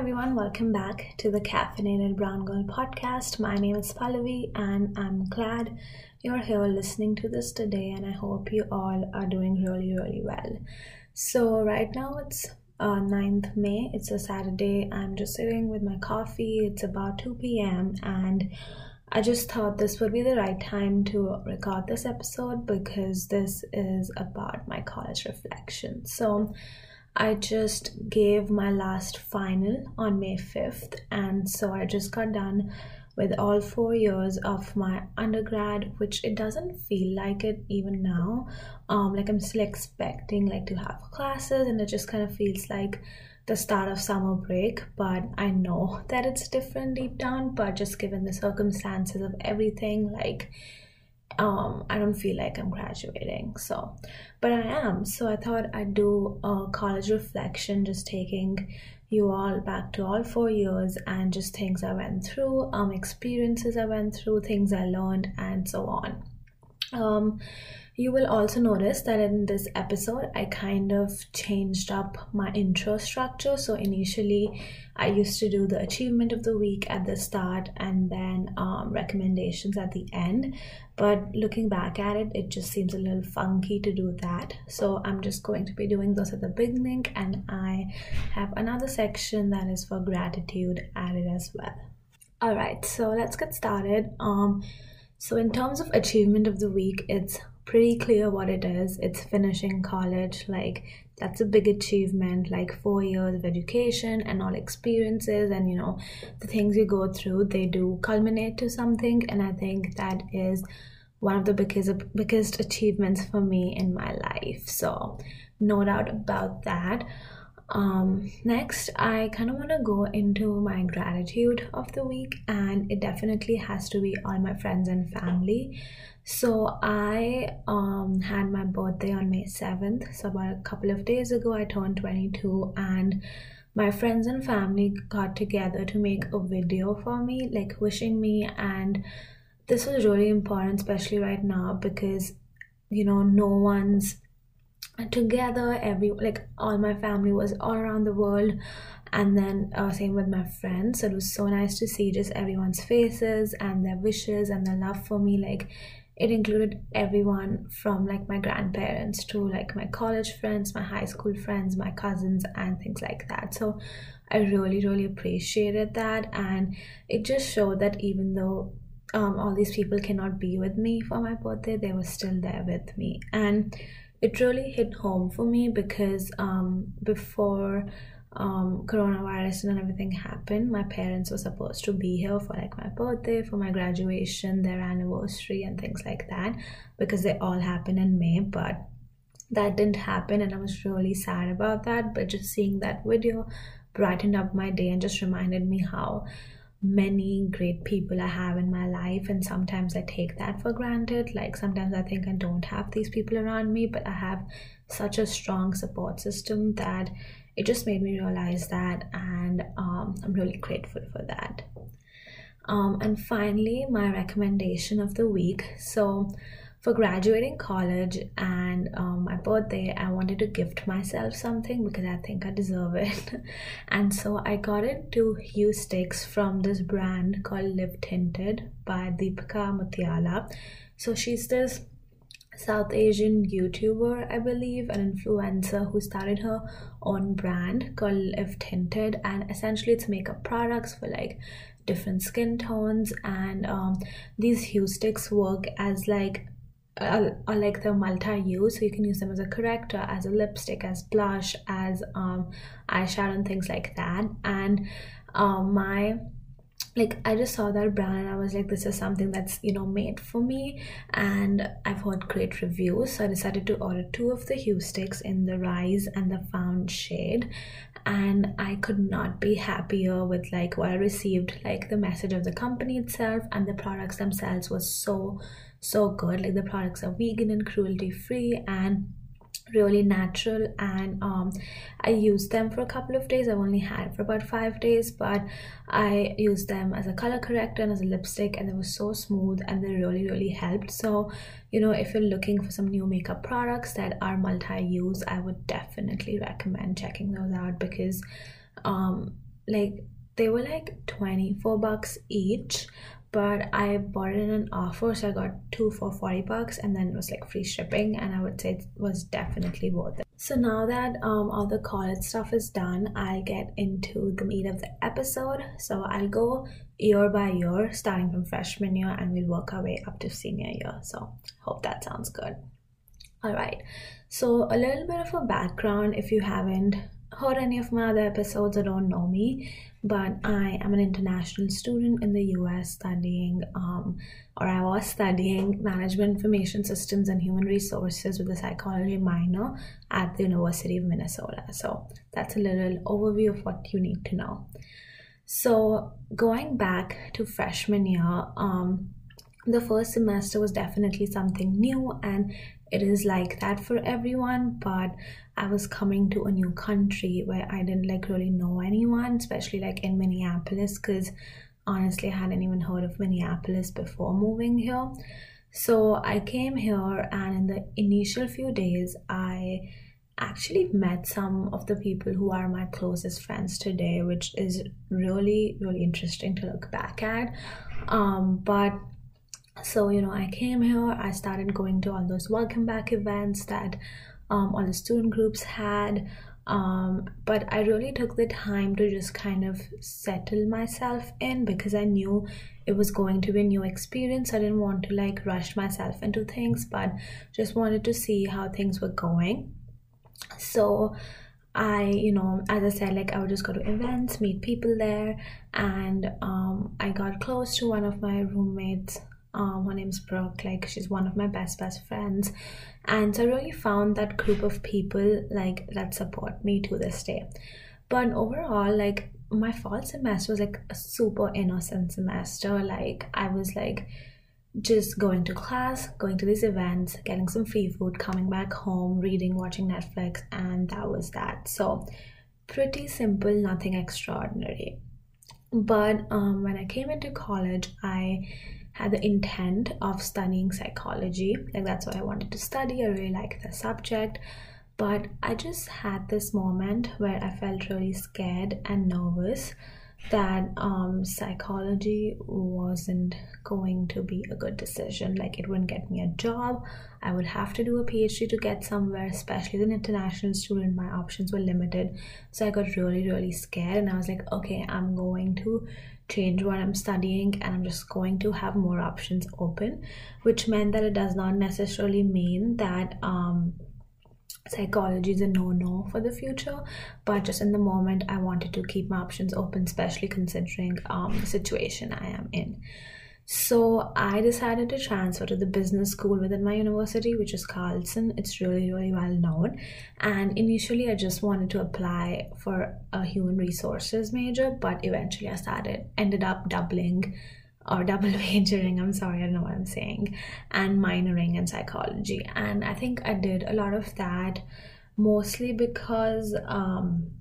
everyone, welcome back to the Caffeinated Brown Girl podcast. My name is Pallavi, and I'm glad you're here listening to this today. And I hope you all are doing really, really well. So, right now it's uh, 9th May, it's a Saturday. I'm just sitting with my coffee, it's about 2 p.m. and I just thought this would be the right time to record this episode because this is about my college reflection. So, I just gave my last final on May 5th, and so I just got done with all four years of my undergrad, which it doesn't feel like it even now. Um, like I'm still expecting like to have classes, and it just kind of feels like the start of summer break, but I know that it's different deep down. But just given the circumstances of everything, like um, I don't feel like I'm graduating. So, but I am. So I thought I'd do a college reflection, just taking you all back to all four years and just things I went through, um, experiences I went through, things I learned, and so on. Um, you will also notice that in this episode, I kind of changed up my intro structure. So initially, I used to do the achievement of the week at the start and then um, recommendations at the end. But looking back at it, it just seems a little funky to do that. So I'm just going to be doing those at the beginning, and I have another section that is for gratitude added as well. All right, so let's get started. Um, so in terms of achievement of the week, it's pretty clear what it is. It's finishing college, like that's a big achievement, like four years of education and all experiences and you know the things you go through, they do culminate to something, and I think that is one of the biggest biggest achievements for me in my life. So no doubt about that. Um, next, I kind of want to go into my gratitude of the week, and it definitely has to be all my friends and family. So I um, had my birthday on May 7th. So about a couple of days ago, I turned 22 and my friends and family got together to make a video for me, like wishing me. And this was really important, especially right now, because you know, no one's together. Every like all my family was all around the world and then uh, same with my friends so it was so nice to see just everyone's faces and their wishes and their love for me like it included everyone from like my grandparents to like my college friends my high school friends my cousins and things like that. So i really really appreciated that and it just showed that even though um, all these people cannot be with me for my birthday they were still there with me. And it really hit home for me because um, before um, coronavirus and everything happened, my parents were supposed to be here for like my birthday, for my graduation, their anniversary, and things like that because they all happened in May. But that didn't happen, and I was really sad about that. But just seeing that video brightened up my day and just reminded me how many great people I have in my life, and sometimes I take that for granted. Like sometimes I think I don't have these people around me, but I have such a strong support system that it just made me realize that, and um, I'm really grateful for that. Um, and finally, my recommendation of the week. So, for graduating college and um, my birthday, I wanted to gift myself something because I think I deserve it. and so I got into Hue sticks from this brand called Live Tinted by Deepica Mutyala. So she's this South Asian YouTuber, I believe, an influencer who started her own brand called Live Tinted, and essentially it's makeup products for like different skin tones. And um, these hue sticks work as like uh, are like the multi-use. So you can use them as a corrector as a lipstick as blush as um eyeshadow and things like that. And um my like I just saw that brand and I was like, this is something that's you know made for me, and I've heard great reviews, so I decided to order two of the Hue sticks in the Rise and the Found shade, and I could not be happier with like what I received. Like the message of the company itself and the products themselves was so so good. Like the products are vegan and cruelty free and really natural and um, I used them for a couple of days. I've only had for about five days, but I used them as a color corrector and as a lipstick, and they were so smooth and they really, really helped. So, you know, if you're looking for some new makeup products that are multi use, I would definitely recommend checking those out because um, like they were like 24 bucks each but I bought it in an offer, so I got two for 40 bucks, and then it was like free shipping, and I would say it was definitely worth it. So now that um, all the college stuff is done, I'll get into the meat of the episode. So I'll go year by year, starting from freshman year, and we'll work our way up to senior year. So hope that sounds good. All right. So a little bit of a background if you haven't heard any of my other episodes or don't know me, but I am an international student in the US studying, um, or I was studying management information systems and human resources with a psychology minor at the University of Minnesota. So that's a little overview of what you need to know. So going back to freshman year, um, the first semester was definitely something new and it is like that for everyone but i was coming to a new country where i didn't like really know anyone especially like in minneapolis because honestly i hadn't even heard of minneapolis before moving here. So i came here and in the initial few days i actually met some of the people who are my closest friends today which is really really interesting to look back at. Um, but so you know i came here i started going to all those welcome back events that um, all the student groups had um, but i really took the time to just kind of settle myself in because i knew it was going to be a new experience. I didn't want to like rush myself into things but just wanted to see how things were going. So I, you know, as I said, like I would just go to events, meet people there, and um, I got close to one of my roommates um, her name's Brooke. Like she's one of my best best friends, and so I really found that group of people like that support me to this day. But overall, like my fall semester was like a super innocent semester. Like I was like just going to class, going to these events, getting some free food, coming back home, reading, watching Netflix, and that was that. So pretty simple, nothing extraordinary. But um, when I came into college, I had the intent of studying psychology. Like that's what I wanted to study. I really liked the subject. But I just had this moment where I felt really scared and nervous that um, psychology wasn't going to be a good decision. Like, it wouldn't get me a job. I would have to do a PhD to get somewhere, especially as an international student. My options were limited. So I got really, really scared. And I was like, okay, I'm going to change what I'm studying and I'm just going to have more options open, which meant that it does not necessarily mean that um, psychology is a no no for the future, but just in the moment, I wanted to keep my options open, especially considering um, the situation I am in. So I decided to transfer to the business school within my university, which is Carlson. It's really, really well known. And initially, I just wanted to apply for a human resources major, but eventually, I started, ended up doubling or double majoring, I'm sorry, I don't know what I'm saying, and minoring in psychology. And I think I did a lot of that mostly because um,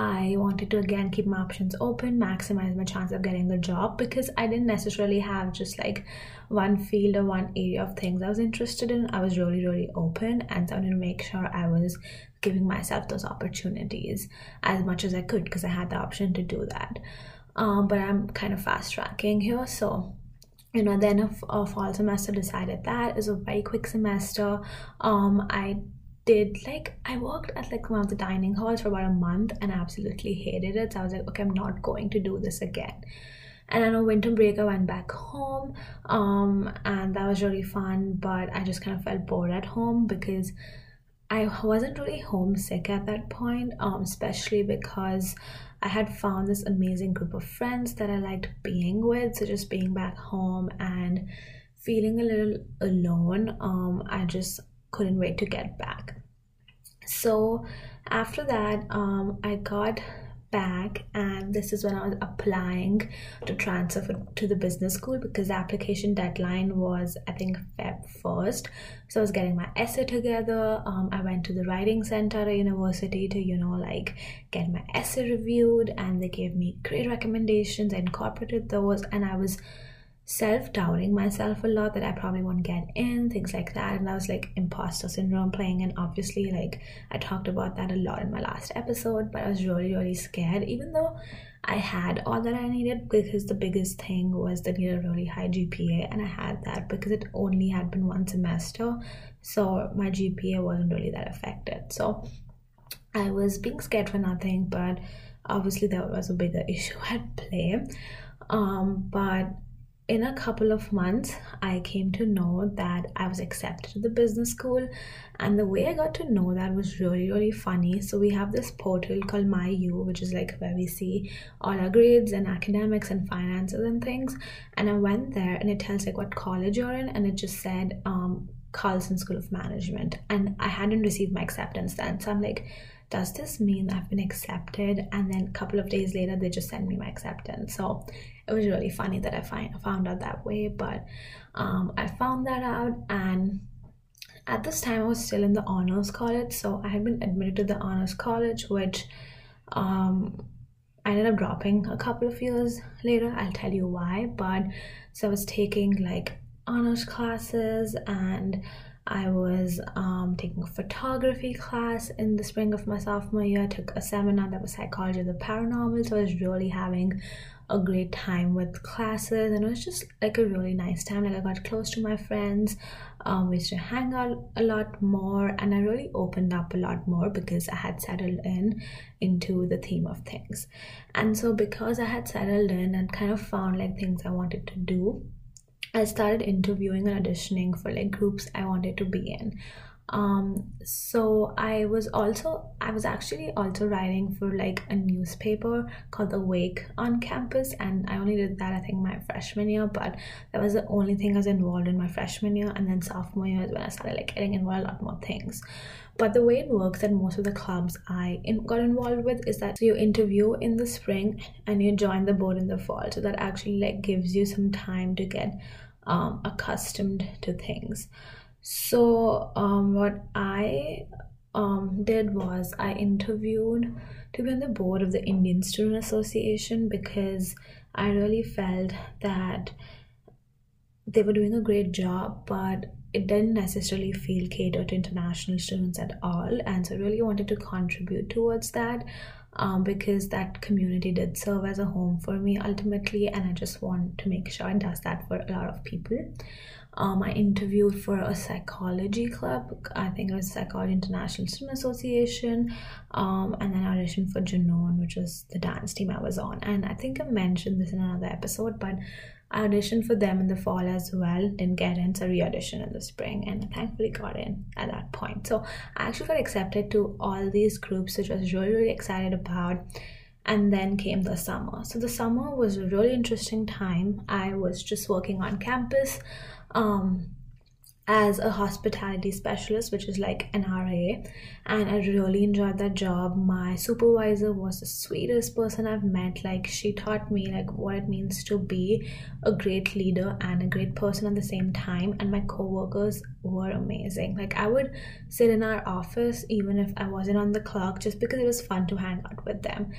I wanted to again keep my options open, maximize my chance of getting a job because I didn't necessarily have just like one field or one area of things I was interested in. I was really, really open and so I wanted to make sure I was giving myself those opportunities as much as I could because I had the option to do that. Um, but I'm kind of fast tracking here, so you know then a, a fall semester decided that is a very quick semester um i did like I worked at like one of the dining halls for about a month and I absolutely hated it. So I was like, okay, I'm not going to do this again. And then on winter break, I went back home, um, and that was really fun. But I just kind of felt bored at home because I wasn't really homesick at that point, um, especially because I had found this amazing group of friends that I liked being with. So just being back home and feeling a little alone, um, I just couldn't wait to get back. So after that, um, I got back and this is when I was applying to transfer to the business school because the application deadline was I think Feb 1st so I was getting my essay together um, I went to the writing center at university to you know like get my essay reviewed and they gave me great recommendations I incorporated those and I was self doubting myself a lot that I probably won't get in, things like that. And I was like imposter syndrome playing. And obviously, like I talked about that a lot in my last episode, but I was really, really scared, even though I had all that I needed because the biggest thing was that needed a really high GPA, and I had that because it only had been one semester, so my GPA wasn't really that affected. So I was being scared for nothing, but obviously that was a bigger issue at play. Um, but in a couple of months, I came to know that I was accepted to the business school. And the way I got to know that was really, really funny. So, we have this portal called MyU, which is like where we see all our grades and academics and finances and things. And I went there and it tells like what college you're in, and it just said, um, Carlson School of Management. And I hadn't received my acceptance then. So, I'm like, does this mean I've been accepted? And then a couple of days later, they just send me my acceptance. So it was really funny that I find, found out that way. But um, I found that out, and at this time, I was still in the honors college. So I had been admitted to the honors college, which um, I ended up dropping a couple of years later. I'll tell you why. But so I was taking like honors classes and I was um, taking a photography class in the spring of my sophomore year. I took a seminar that was psychology of the paranormal. So I was really having a great time with classes and it was just like a really nice time. Like I got close to my friends. Um, we used to hang out a lot more and I really opened up a lot more because I had settled in into the theme of things. And so because I had settled in and kind of found like things I wanted to do I started interviewing and auditioning for like groups I wanted to be in. Um, so I was also I was actually also writing for like a newspaper called The Wake on campus, and I only did that I think my freshman year, but that was the only thing I was involved in my freshman year, and then sophomore year is when I started like getting involved a lot more things. But the way it works at most of the clubs I in, got involved with is that you interview in the spring and you join the board in the fall. So that actually like gives you some time to get um, accustomed to things. So um, what I um, did was I interviewed to be on the board of the Indian Student Association because I really felt that they were doing a great job, but it didn't necessarily feel catered to international students at all. And so I really wanted to contribute towards that um, because that community did serve as a home for me ultimately. And I just want to make sure it does that for a lot of people. Um, I interviewed for a psychology club. I think it was Psychology International Student Association. Um, and then I auditioned for Junoon, which was the dance team I was on. And I think I mentioned this in another episode, but I auditioned for them in the fall as well. Didn't get in, so re-auditioned in the spring, and thankfully got in at that point. So I actually got accepted to all these groups, which I was really really excited about. And then came the summer. So the summer was a really interesting time. I was just working on campus. Um, as a hospitality specialist, which is like an RA, and I really enjoyed that job. My supervisor was the sweetest person I've met. Like she taught me like what it means to be a great leader and a great person at the same time. And my coworkers were amazing. Like I would sit in our office even if I wasn't on the clock just because it was fun to hang out with them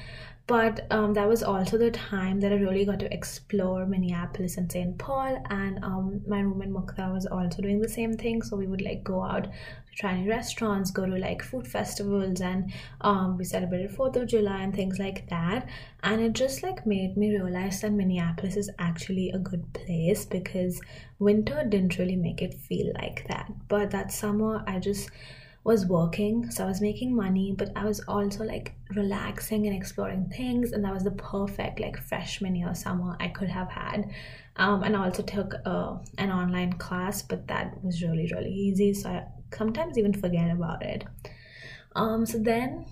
but um, that was also the time that I really got to explore Minneapolis and St. Paul. And um, my roommate Mukta was also doing the same thing. So we would like go out to try new restaurants, go to like food festivals, and um, we celebrated Fourth of July and things like that. And it just like made me realize that Minneapolis is actually a good place because winter didn't really make it feel like that. But that summer, I just was working so i was making money but i was also like relaxing and exploring things and that was the perfect like freshman year summer i could have had. Um, and i also took uh, an online class but that was really really easy so i sometimes even forget about it. Um, so then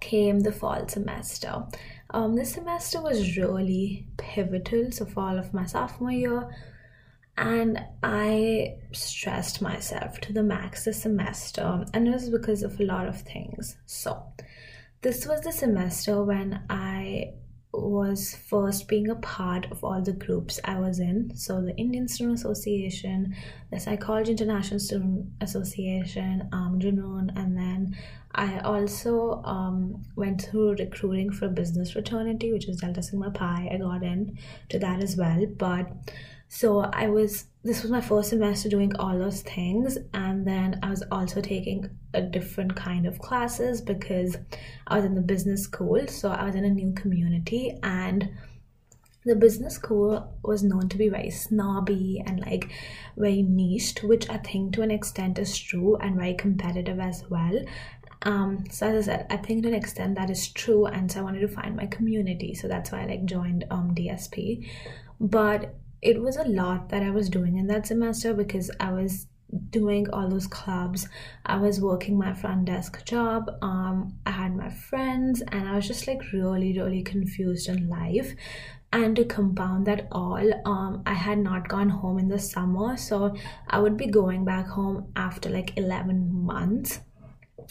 came the fall semester. Um, this semester was really pivotal so fall of my sophomore year and I stressed myself to the max this semester, and it was because of a lot of things. So, this was the semester when I was first being a part of all the groups I was in. So, the Indian Student Association, the Psychology International Student Association, um, Junoon, and then I also um, went through recruiting for business fraternity, which is Delta Sigma Pi. I got in to that as well, but so i was this was my first semester doing all those things and then i was also taking a different kind of classes because i was in the business school so i was in a new community and the business school was known to be very snobby and like very niched which i think to an extent is true and very competitive as well. Um so as i said i think to an extent that is true and so i wanted to find my community so that's why i like joined um dsp but it was a lot that i was doing in that semester because i was doing all those clubs. I was working my front desk job. Um i had my friends and i was just like really really confused in life. And to compound that all um i had not gone home in the summer so i would be going back home after like 11 months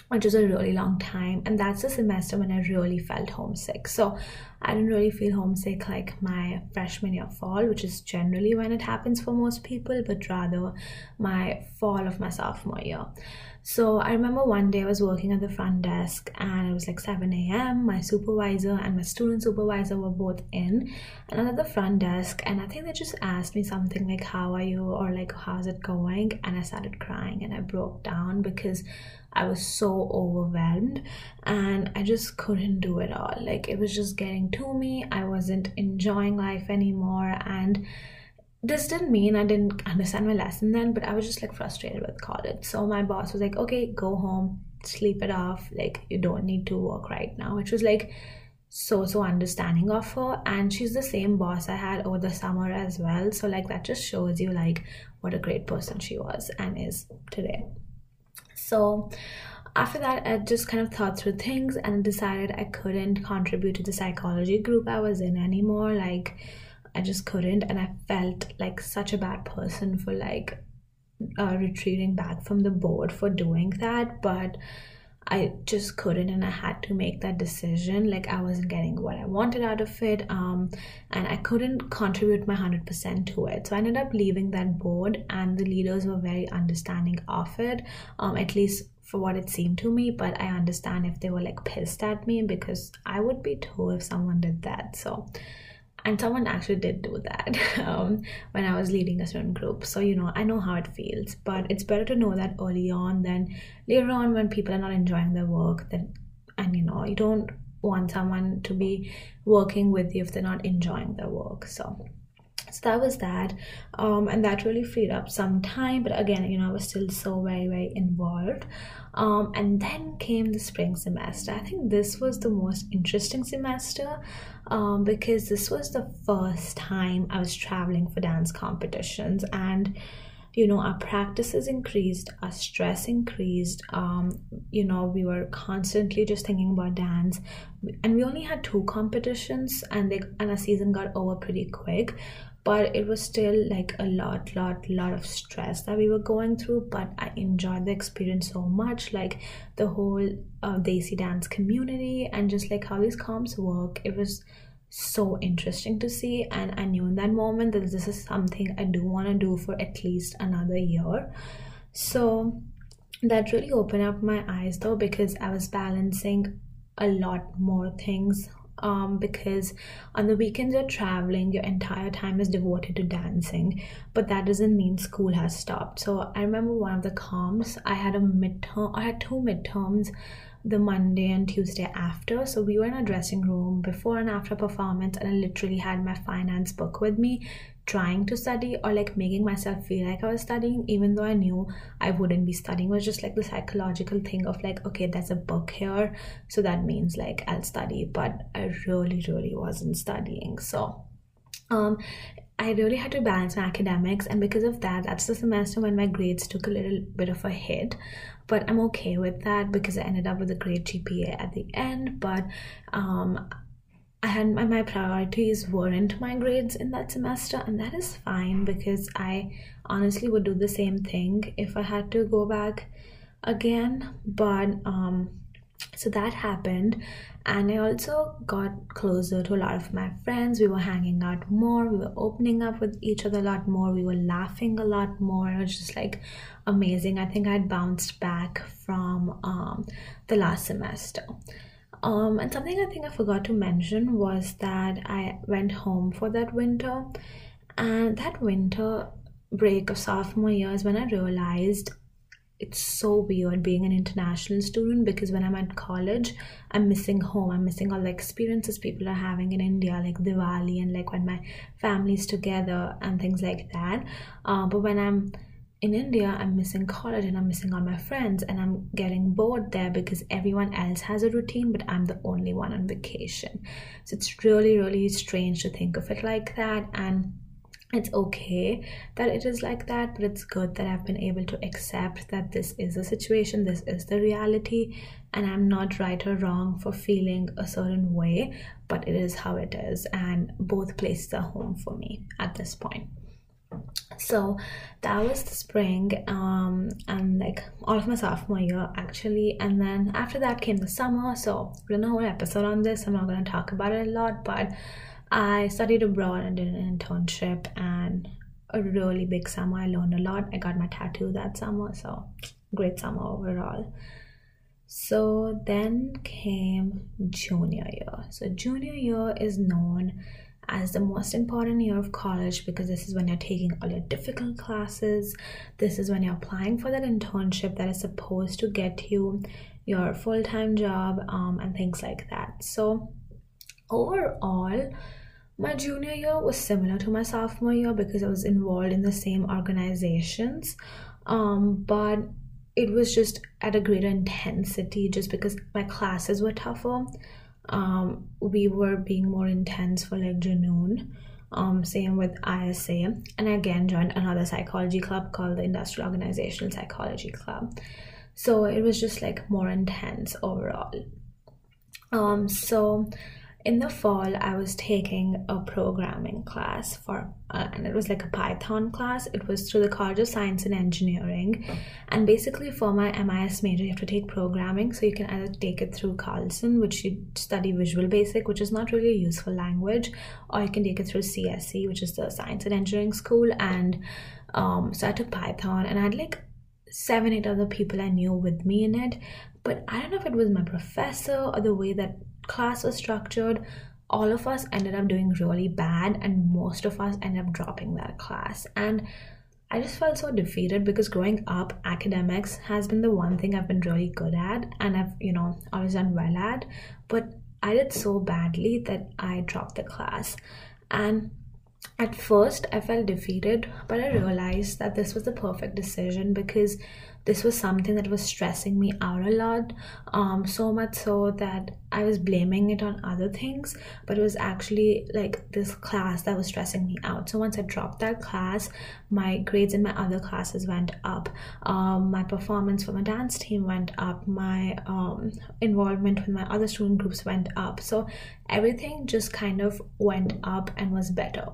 which is a really long time and that's the semester when i really felt homesick. So i didn't really feel homesick like my freshman year fall which is generally when it happens for most people but rather my fall of my sophomore year. So I remember one day I was working at the front desk and it was like 7 a.m. My supervisor and my student supervisor were both in and I was at the front desk and I think they just asked me something like how are you? or like how's it going? and I started crying and I broke down because I was so overwhelmed and I just couldn't do it all. Like it was just getting to me. I wasn't enjoying life anymore and this didn't mean I didn't understand my lesson then, but I was just like frustrated with college. So my boss was like, okay, go home, sleep it off. Like, you don't need to work right now, which was like so, so understanding of her. And she's the same boss I had over the summer as well. So, like, that just shows you like what a great person she was and is today. So, after that, I just kind of thought through things and decided I couldn't contribute to the psychology group I was in anymore. Like, I just couldn't, and I felt like such a bad person for like uh, retreating back from the board for doing that. But I just couldn't, and I had to make that decision. Like I wasn't getting what I wanted out of it, um, and I couldn't contribute my hundred percent to it. So I ended up leaving that board, and the leaders were very understanding of it, um, at least for what it seemed to me. But I understand if they were like pissed at me because I would be too if someone did that. So and someone actually did do that um, when I was leading a student group. So, you know, I know how it feels, but it's better to know that early on than later on when people are not enjoying their work. Then, and you know, you don't want someone to be working with you if they're not enjoying their work. So, so that was that. Um, and that really freed up some time but again you know i was still so very very involved. Um, and then came the spring semester. I think this was the most interesting semester um, because this was the first time i was traveling for dance competitions and you know our practices increased our stress increased um you know we were constantly just thinking about dance. And we only had two competitions and they and our season got over pretty quick but it was still like a lot lot lot of stress that we were going through but i enjoyed the experience so much like the whole uh, dance community and just like how these comps work. It was so interesting to see and i knew in that moment that this is something i do want to do for at least another year. So that really opened up my eyes though because i was balancing a lot more things um, because on the weekends you're traveling, your entire time is devoted to dancing, but that doesn't mean school has stopped. So I remember one of the comps, I had a midterm, I had two midterms the Monday and Tuesday after. So we were in a dressing room before and after performance, and I literally had my finance book with me, trying to study or like making myself feel like I was studying, even though I knew I wouldn't be studying. It was just like the psychological thing of like, okay, there's a book here, so that means like I'll study, but I really, really wasn't studying. So, um, I really had to balance my academics, and because of that, that's the semester when my grades took a little bit of a hit. But I'm okay with that because I ended up with a great GPA at the end. But um, I had my, my priorities weren't my grades in that semester, and that is fine because I honestly would do the same thing if I had to go back again. But um, so that happened, and I also got closer to a lot of my friends. We were hanging out more, we were opening up with each other a lot more, we were laughing a lot more. It was just like amazing. I think I'd bounced back from um, the last semester. Um, and something I think I forgot to mention was that I went home for that winter And that winter break of sophomore year is when I realized it's so weird being an international student because when I'm at college, I'm missing home. I'm missing all the experiences people are having in India, like Diwali and like when my family's together and things like that. Uh, but when I'm in India, I'm missing college and I'm missing all my friends and I'm getting bored there because everyone else has a routine, but I'm the only one on vacation. So it's really, really strange to think of it like that. And it's okay that it is like that, but it's good that I've been able to accept that this is a situation, this is the reality, and I'm not right or wrong for feeling a certain way, but it is how it is. And both places are home for me at this point so that was the spring um and like all of my sophomore year actually. And then after that came the summer. So we're gonna whole episode on this. I'm not gonna talk about it a lot but i studied abroad and did an internship and a really big summer. I learned a lot. I got my tattoo that summer. So great summer overall. So then came junior year. So junior year is known as the most important year of college because this is when you're taking all your difficult classes. This is when you're applying for that internship that is supposed to get you your full time job um, and things like that. So, overall, my junior year was similar to my sophomore year because I was involved in the same organizations, um, but it was just at a greater intensity just because my classes were tougher um, we were being more intense for like Junoon. Um, same with ISA, and I again joined another psychology club called the Industrial Organizational Psychology Club. So it was just like more intense overall. Um, so in the fall i was taking a programming class for uh, and it was like a python class. It was through the college of science and engineering. And basically for my mis major you have to take programming. So you can either take it through carlson which you study visual basic which is not really a useful language or you can take it through cse which is the science and engineering school. And um, so i took python and i had like seven eight other people i knew with me in it. But i don't know if it was my professor or the way that class was structured, all of us ended up doing really bad, and most of us ended up dropping that class. And I just felt so defeated because growing up, academics has been the one thing I've been really good at and I've, you know, always done well at. But I did so badly that I dropped the class. And at first, I felt defeated, but I realized that this was the perfect decision because this was something that was stressing me out a lot um so much so that i was blaming it on other things but it was actually like this class that was stressing me out. So once i dropped that class my grades in my other classes went up. Um, my performance for my dance team went up. My um, involvement with my other student groups went up. So everything just kind of went up and was better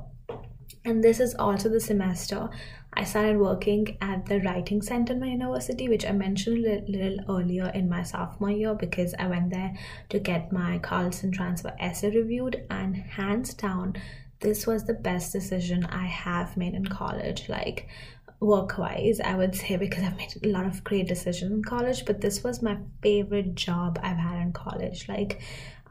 and this is also the semester I started working at the writing center in my university, which I mentioned a little earlier in my sophomore year because I went there to get my Carlson transfer essay reviewed, and hands down, this was the best decision I have made in college. Like, work wise, I would say, because I've made a lot of great decisions in college, but this was my favorite job I've had in college. Like,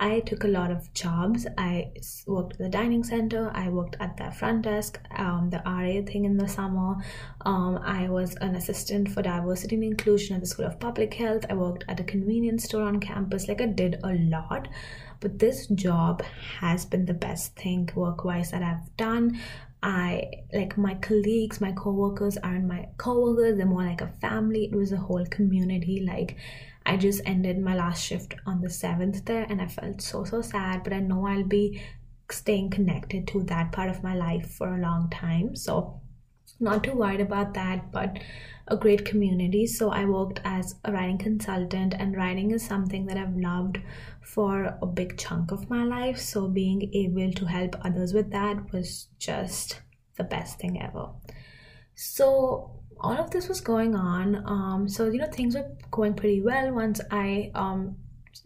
I took a lot of jobs. I worked at the dining center. I worked at the front desk, um, the RA thing in the summer. Um, I was an assistant for diversity and inclusion at the School of Public Health. I worked at a convenience store on campus. Like I did a lot. But this job has been the best thing work wise that I've done. I like my colleagues, my co-workers aren't my co-workers, they're more like a family. It was a whole community. Like I just ended my last shift on the 7th there and I felt so, so sad. But I know I'll be staying connected to that part of my life for a long time. So, not too worried about that, but a great community. So, I worked as a writing consultant, and writing is something that I've loved for a big chunk of my life. So, being able to help others with that was just the best thing ever. So, all of this was going on um, so you know things were going pretty well once i um,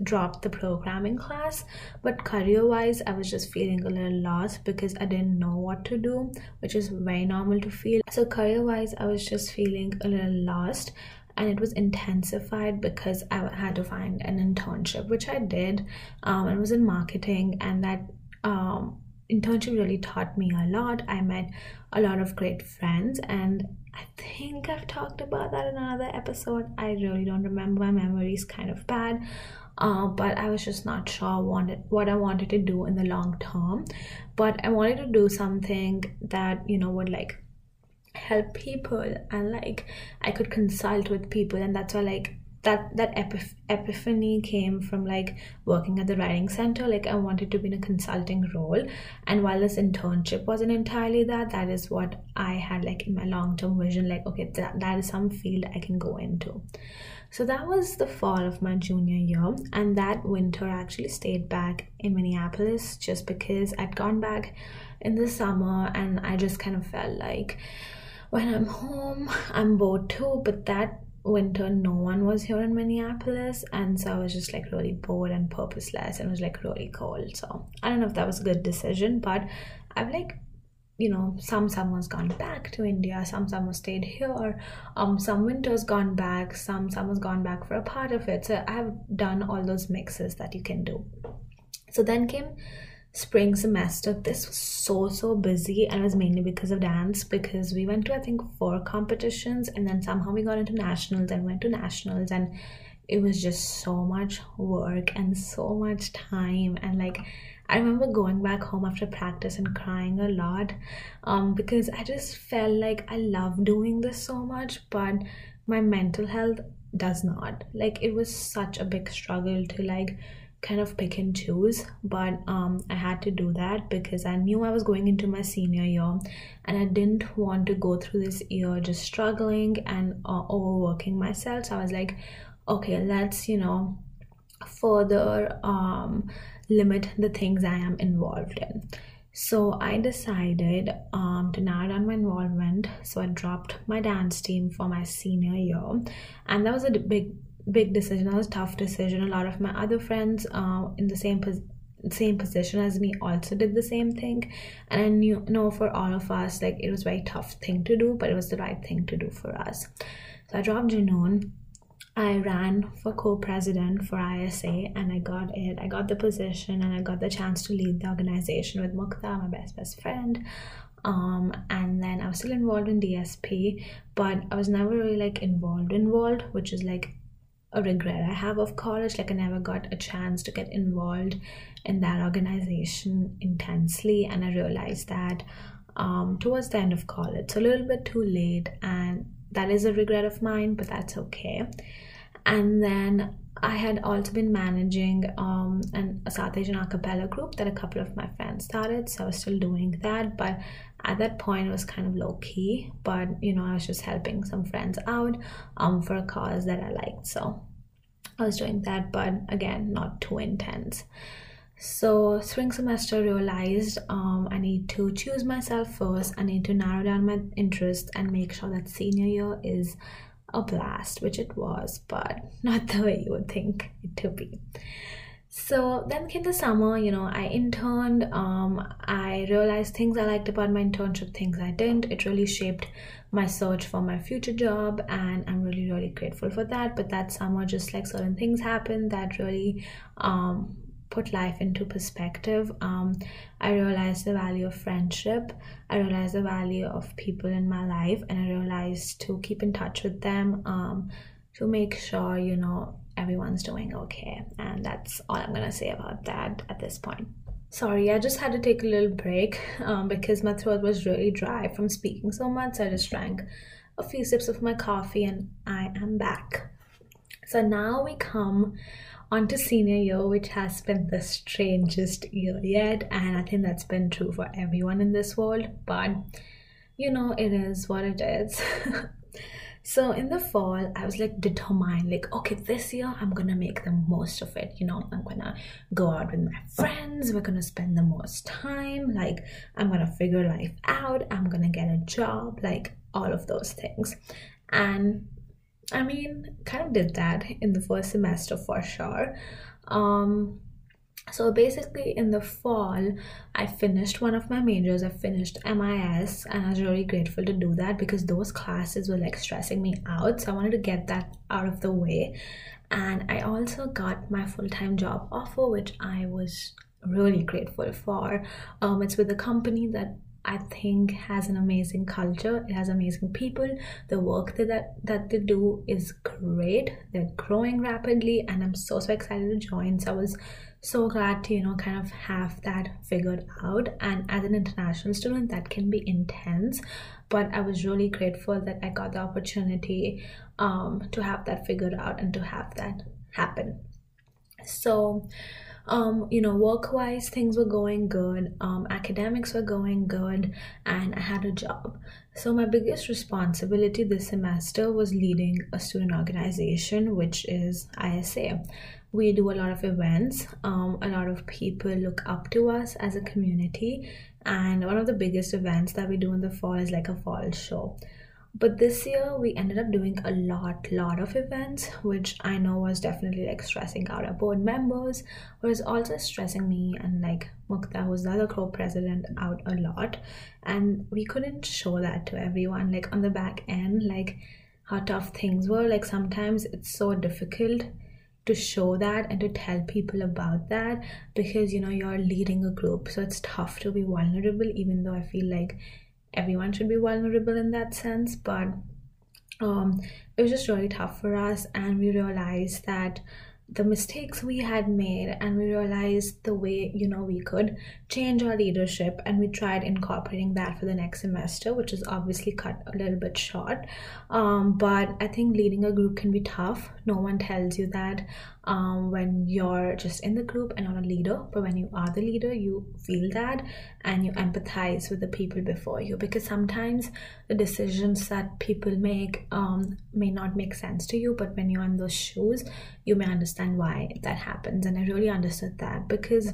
dropped the programming class but career wise i was just feeling a little lost because i didn't know what to do which is very normal to feel so career wise i was just feeling a little lost and it was intensified because i had to find an internship which i did um, it was in marketing and that um, internship really taught me a lot. I met a lot of great friends, and I think I've talked about that in another episode. I really don't remember. My memory is kind of bad. Uh, but I was just not sure wanted what I wanted to do in the long term. But I wanted to do something that you know would like help people and like I could consult with people, and that's why like that that epiph- epiphany came from like working at the writing center. Like i wanted to be in a consulting role. And while this internship wasn't entirely that that is what i had like in my long-term vision. Like okay that, that is some field i can go into. So that was the fall of my junior year. And that winter I actually stayed back in minneapolis just because i'd gone back in the summer. And i just kind of felt like when i'm home i'm bored too. But that winter no one was here in minneapolis and so i was just like really bored and purposeless and it was like really cold so i don't know if that was a good decision but i've like you know some summers gone back to india some summers stayed here um some winters gone back some summers gone back for a part of it. So i've done all those mixes that you can do. So then came spring semester this was so so busy. And it was mainly because of dance because we went to i think four competitions and then somehow we got into nationals and went to nationals and it was just so much work and so much time. And like i remember going back home after practice and crying a lot um, because i just felt like i love doing this so much but my mental health does not. Like it was such a big struggle to like kind of pick and choose but um i had to do that because i knew i was going into my senior year and i didn't want to go through this year just struggling and uh, overworking myself. So i was like okay let's you know further um limit the things i am involved in. So i decided um, to narrow down my involvement. So i dropped my dance team for my senior year. And that was a big big decision. That was a tough decision. A lot of my other friends uh, in the same same position as me also did the same thing, and I knew know for all of us like it was a very tough thing to do, but it was the right thing to do for us. So I dropped Junoon. I ran for co-president for ISA and I got it. I got the position and I got the chance to lead the organization with Mukta, my best best friend. Um, and then I was still involved in DSP, but I was never really like involved involved, which is like a regret I have of college. Like I never got a chance to get involved in that organization intensely, and I realized that um, towards the end of college, so a little bit too late, and that is a regret of mine, but that's okay. And then I had also been managing um, an a South Asian a cappella group that a couple of my friends started, so I was still doing that, but at that point it was kind of low key. But you know, I was just helping some friends out um, for a cause that I liked, so I was doing that, but again, not too intense. So spring semester realized um, I need to choose myself first. I need to narrow down my interests and make sure that senior year is a blast, which it was, but not the way you would think it to be. So then came the summer, you know, I interned. Um, I realized things I liked about my internship, things I didn't. It really shaped my search for my future job, and I'm really, really grateful for that. But that summer, just like certain things happened that really um, put life into perspective. Um, I realized the value of friendship. I realized the value of people in my life, and I realized to keep in touch with them um, to make sure you know everyone's doing okay. And that's all I'm gonna say about that at this point. Sorry, I just had to take a little break um, because my throat was really dry from speaking so much. So I just drank a few sips of my coffee and I am back. So now we come on to senior year, which has been the strangest year yet, and I think that's been true for everyone in this world. But you know, it is what it is. so in the fall, I was like determined, like, okay, this year I'm gonna make the most of it. You know, I'm gonna go out with my friends, we're gonna spend the most time, like, I'm gonna figure life out, I'm gonna get a job, like, all of those things. And I mean, kind of did that in the first semester for sure. Um, so basically, in the fall, I finished one of my majors. I finished MIS, and I was really grateful to do that because those classes were like stressing me out. So I wanted to get that out of the way. And I also got my full time job offer, which I was really grateful for. Um, it's with a company that I think has an amazing culture. It has amazing people. The work that, that that they do is great. They're growing rapidly, and I'm so so excited to join. So I was so glad to you know kind of have that figured out. And as an international student, that can be intense, but I was really grateful that I got the opportunity um, to have that figured out and to have that happen. So um, you know, work wise, things were going good, um, academics were going good, and I had a job. So, my biggest responsibility this semester was leading a student organization, which is ISA. We do a lot of events, um, a lot of people look up to us as a community, and one of the biggest events that we do in the fall is like a fall show but this year we ended up doing a lot lot of events which i know was definitely like stressing out our board members was also stressing me and like mukta who's the other co-president out a lot. And we couldn't show that to everyone like on the back end like how tough things were. Like sometimes it's so difficult to show that and to tell people about that because you know you're leading a group so it's tough to be vulnerable even though i feel like everyone should be vulnerable in that sense but um, it was just really tough for us and we realized that the mistakes we had made and we realized the way you know we could change our leadership and we tried incorporating that for the next semester which is obviously cut a little bit short. Um, but i think leading a group can be tough. No one tells you that um, when you're just in the group and not a leader but when you are the leader you feel that and you empathize with the people before you. Because sometimes the decisions that people make um, may not make sense to you but when you're in those shoes you may understand why that happens. And i really understood that because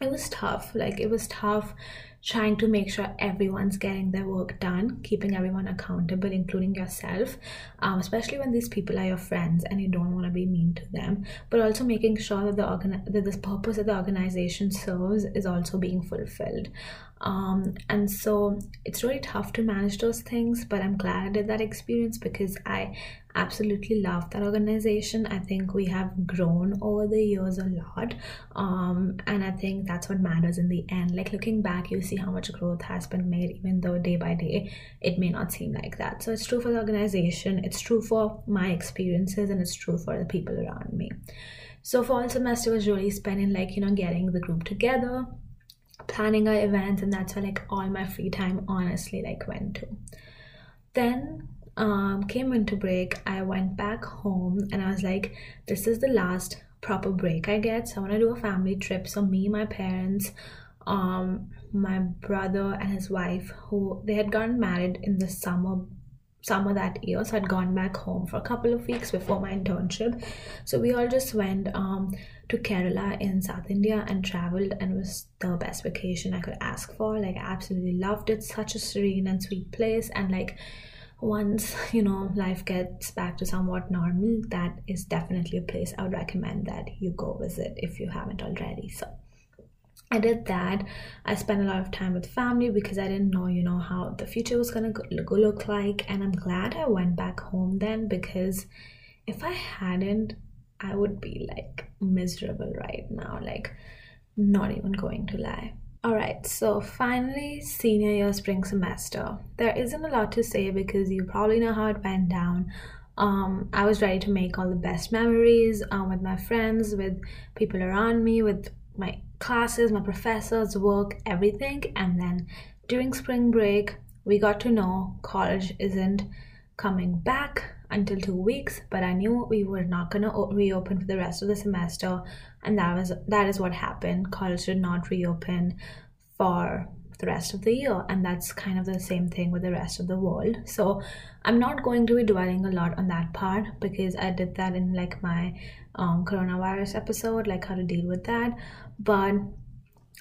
it was tough. Like it was tough trying to make sure everyone's getting their work done, keeping everyone accountable, including yourself, um, especially when these people are your friends and you don't want to be mean to them, but also making sure that the organ- that the purpose that the organization serves is also being fulfilled. Um, and so it's really tough to manage those things, but I'm glad I did that experience because I absolutely love that organization. I think we have grown over the years a lot. Um, and I think that's what matters in the end. Like looking back, you see how much growth has been made, even though day by day it may not seem like that. So it's true for the organization, it's true for my experiences, and it's true for the people around me. So fall semester was really spending like, you know, getting the group together, planning our events, and that's where like all my free time honestly like went to. Then um, came winter break, I went back home and I was like, this is the last proper break I get. So I want to do a family trip. So me, my parents, um, my brother and his wife, who they had gotten married in the summer summer that year so i'd gone back home for a couple of weeks before my internship so we all just went um, to kerala in south india and traveled and was the best vacation i could ask for like i absolutely loved it such a serene and sweet place and like once you know life gets back to somewhat normal that is definitely a place i would recommend that you go visit if you haven't already so I did that. I spent a lot of time with family because I didn't know, you know, how the future was gonna go, look like. And I'm glad I went back home then because if I hadn't, I would be like miserable right now. Like, not even going to lie. Alright, so finally, senior year spring semester. There isn't a lot to say because you probably know how it went down. Um, I was ready to make all the best memories um, with my friends, with people around me, with my classes, my professors, work, everything. And then during spring break, we got to know college isn't coming back until two weeks, but I knew we were not gonna reopen for the rest of the semester, and that was that is what happened. College did not reopen for the rest of the year, and that's kind of the same thing with the rest of the world. So I'm not going to be dwelling a lot on that part because I did that in like my um, coronavirus episode, like how to deal with that. But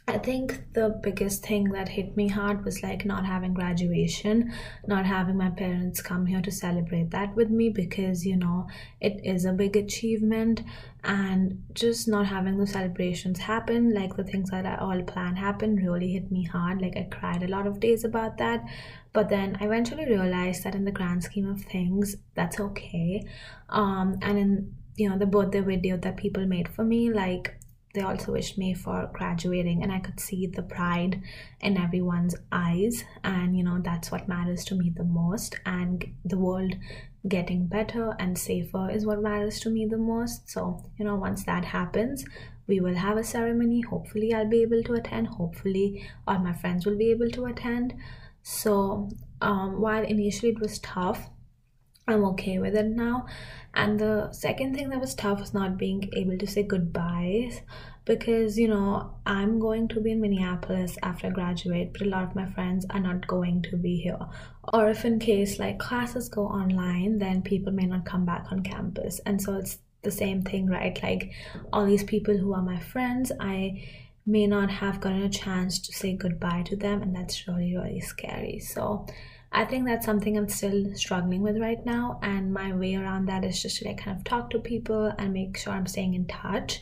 I think the biggest thing that hit me hard was like not having graduation, not having my parents come here to celebrate that with me because you know it is a big achievement and just not having the celebrations happen, like the things that I all planned happen, really hit me hard. Like I cried a lot of days about that. But then I eventually realized that in the grand scheme of things, that's okay. Um, and in you know the birthday video that people made for me, like they also wished me for graduating and i could see the pride in everyone's eyes. And you know that's what matters to me the most. And the world getting better and safer is what matters to me the most. So you know once that happens we will have a ceremony. Hopefully i'll be able to attend. Hopefully all my friends will be able to attend. So um, while initially it was tough i'm okay with it now and the second thing that was tough was not being able to say goodbyes because you know i'm going to be in minneapolis after i graduate but a lot of my friends are not going to be here. Or if in case like classes go online then people may not come back on campus. And so it's the same thing right? Like all these people who are my friends i may not have gotten a chance to say goodbye to them and that's really really scary. So I think that's something I'm still struggling with right now, and my way around that is just to like kind of talk to people and make sure I'm staying in touch.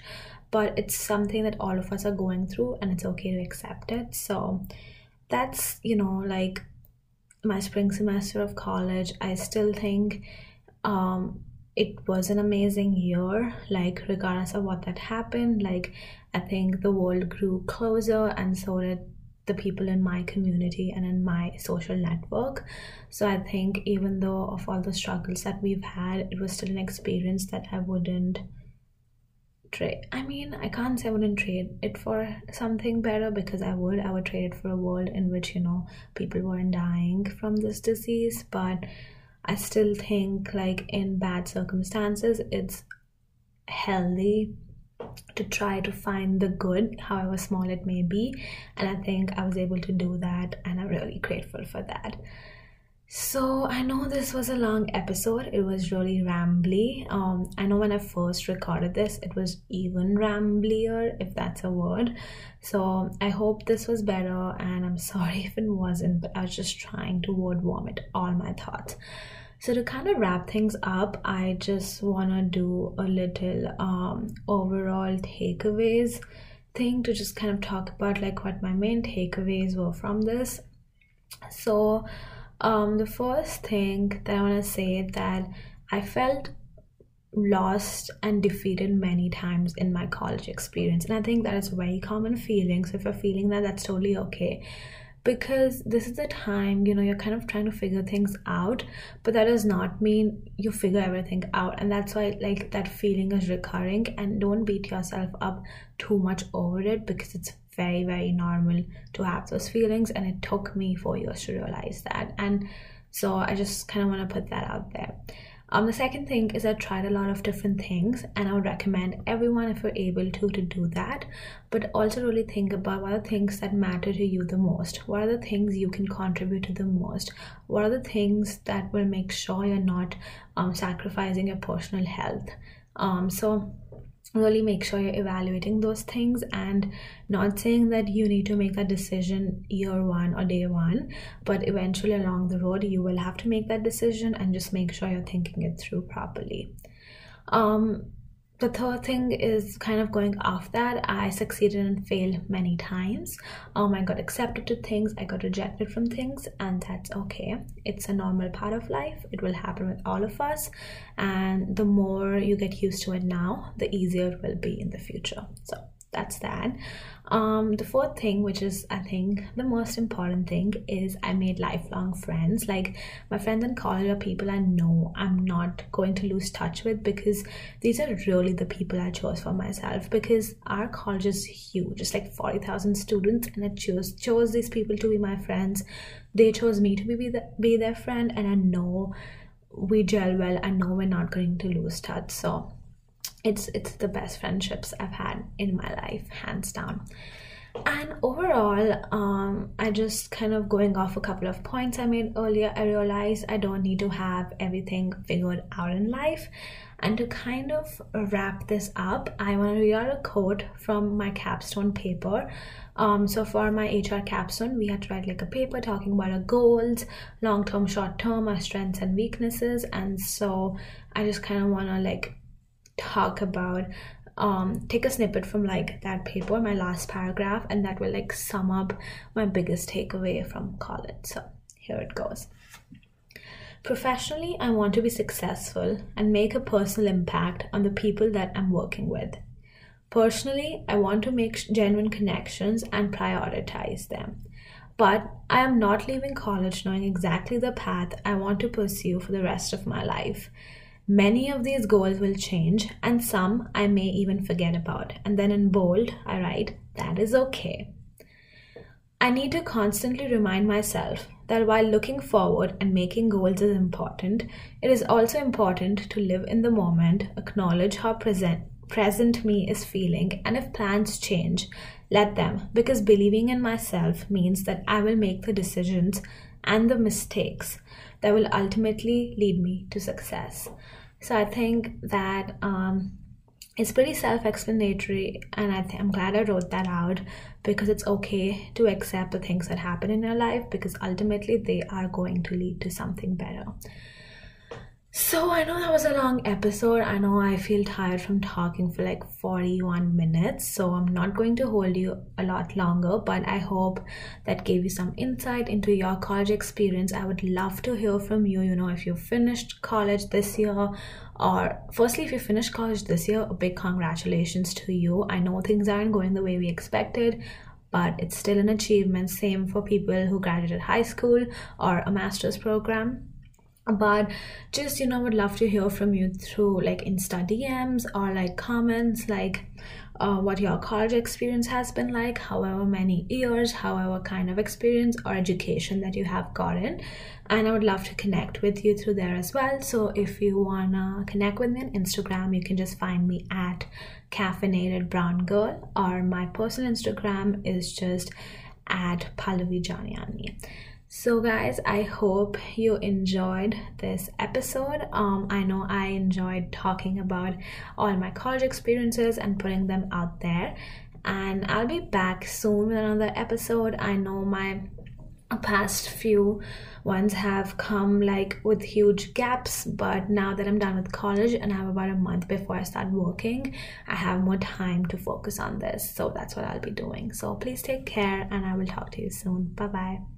But it's something that all of us are going through, and it's okay to accept it. So that's you know like my spring semester of college. I still think um, it was an amazing year. Like regardless of what that happened, like I think the world grew closer, and so did the people in my community and in my social network. So I think even though of all the struggles that we've had, it was still an experience that I wouldn't trade. I mean, I can't say I wouldn't trade it for something better because I would. I would trade it for a world in which, you know, people weren't dying from this disease. But I still think, like, in bad circumstances, it's healthy to try to find the good, however small it may be. And I think I was able to do that, and I'm really grateful for that. So I know this was a long episode. It was really rambly. Um, I know when I first recorded this, it was even ramblier, if that's a word. So I hope this was better, and I'm sorry if it wasn't, but I was just trying to word vomit all my thoughts. So to kind of wrap things up, I just want to do a little um, overall takeaways thing to just kind of talk about like what my main takeaways were from this. So um, the first thing that I want to say that I felt lost and defeated many times in my college experience and i think that is a very common feeling so if you're feeling that that's totally okay because this is the time you know you're kind of trying to figure things out but that does not mean you figure everything out. And that's why like that feeling is recurring and don't beat yourself up too much over it because it's very very normal to have those feelings and it took me four years to realize that. And so i just kind of want to put that out there um, the second thing is I tried a lot of different things, and I would recommend everyone, if you're able to, to do that. But also really think about what are the things that matter to you the most. What are the things you can contribute to the most? What are the things that will make sure you're not um, sacrificing your personal health? Um, so really make sure you're evaluating those things and not saying that you need to make that decision year one or day one but eventually along the road you will have to make that decision and just make sure you're thinking it through properly. Um the third thing is kind of going off that. I succeeded and failed many times. Um i got accepted to things. I got rejected from things and that's okay. It's a normal part of life. It will happen with all of us. And the more you get used to it now the easier it will be in the future. So that's that. Um the fourth thing which is i think the most important thing is i made lifelong friends. Like my friends in college are people i know i'm not going to lose touch with because these are really the people i chose for myself because our college is huge. It's like 40,000 students and i chose chose these people to be my friends. They chose me to be the, be their friend and i know we gel well. I know we're not going to lose touch. So it's it's the best friendships I've had in my life, hands down. And overall, um, I just kind of going off a couple of points I made earlier, I realized I don't need to have everything figured out in life. And to kind of wrap this up, I want to read out a quote from my capstone paper. Um, so for my HR capstone, we had to write like a paper talking about our goals, long term, short term, our strengths and weaknesses. And so I just kind of want to like talk about um take a snippet from like that paper my last paragraph and that will like sum up my biggest takeaway from college so here it goes professionally i want to be successful and make a personal impact on the people that i'm working with Personally, I want to make genuine connections and prioritize them. But I am not leaving college knowing exactly the path I want to pursue for the rest of my life. Many of these goals will change, and some I may even forget about. And then in bold, I write, that is okay. I need to constantly remind myself that while looking forward and making goals is important, it is also important to live in the moment, acknowledge how present present me is feeling, and if plans change, let them, because believing in myself means that I will make the decisions and the mistakes that will ultimately lead me to success. So I think that um, it's pretty self-explanatory and I i'm glad i wrote that out because it's okay to accept the things that happen in your life because ultimately they are going to lead to something better so I know that was a long episode. I know I feel tired from talking for like 41 minutes. So I'm not going to hold you a lot longer, but I hope that gave you some insight into your college experience. I would love to hear from you, you know, if you finished college this year or firstly if you finished college this year, a big congratulations to you. I know things aren't going the way we expected but it's still an achievement. Same for people who graduated high school or a master's program but just you know would love to hear from you through like insta dms or like comments like uh, what your college experience has been like however many years however kind of experience or education that you have gotten. And i would love to connect with you through there as well. So if you wanna connect with me on instagram you can just find me at caffeinated brown girl or my personal instagram is just at pallavi janiani so guys i hope you enjoyed this episode. Um i know i enjoyed talking about all my college experiences and putting them out there. And i'll be back soon with another episode. I know my past few ones have come like with huge gaps but now that i'm done with college and i have about a month before i start working i have more time to focus on this. So that's what i'll be doing. So please take care and i will talk to you soon. Bye bye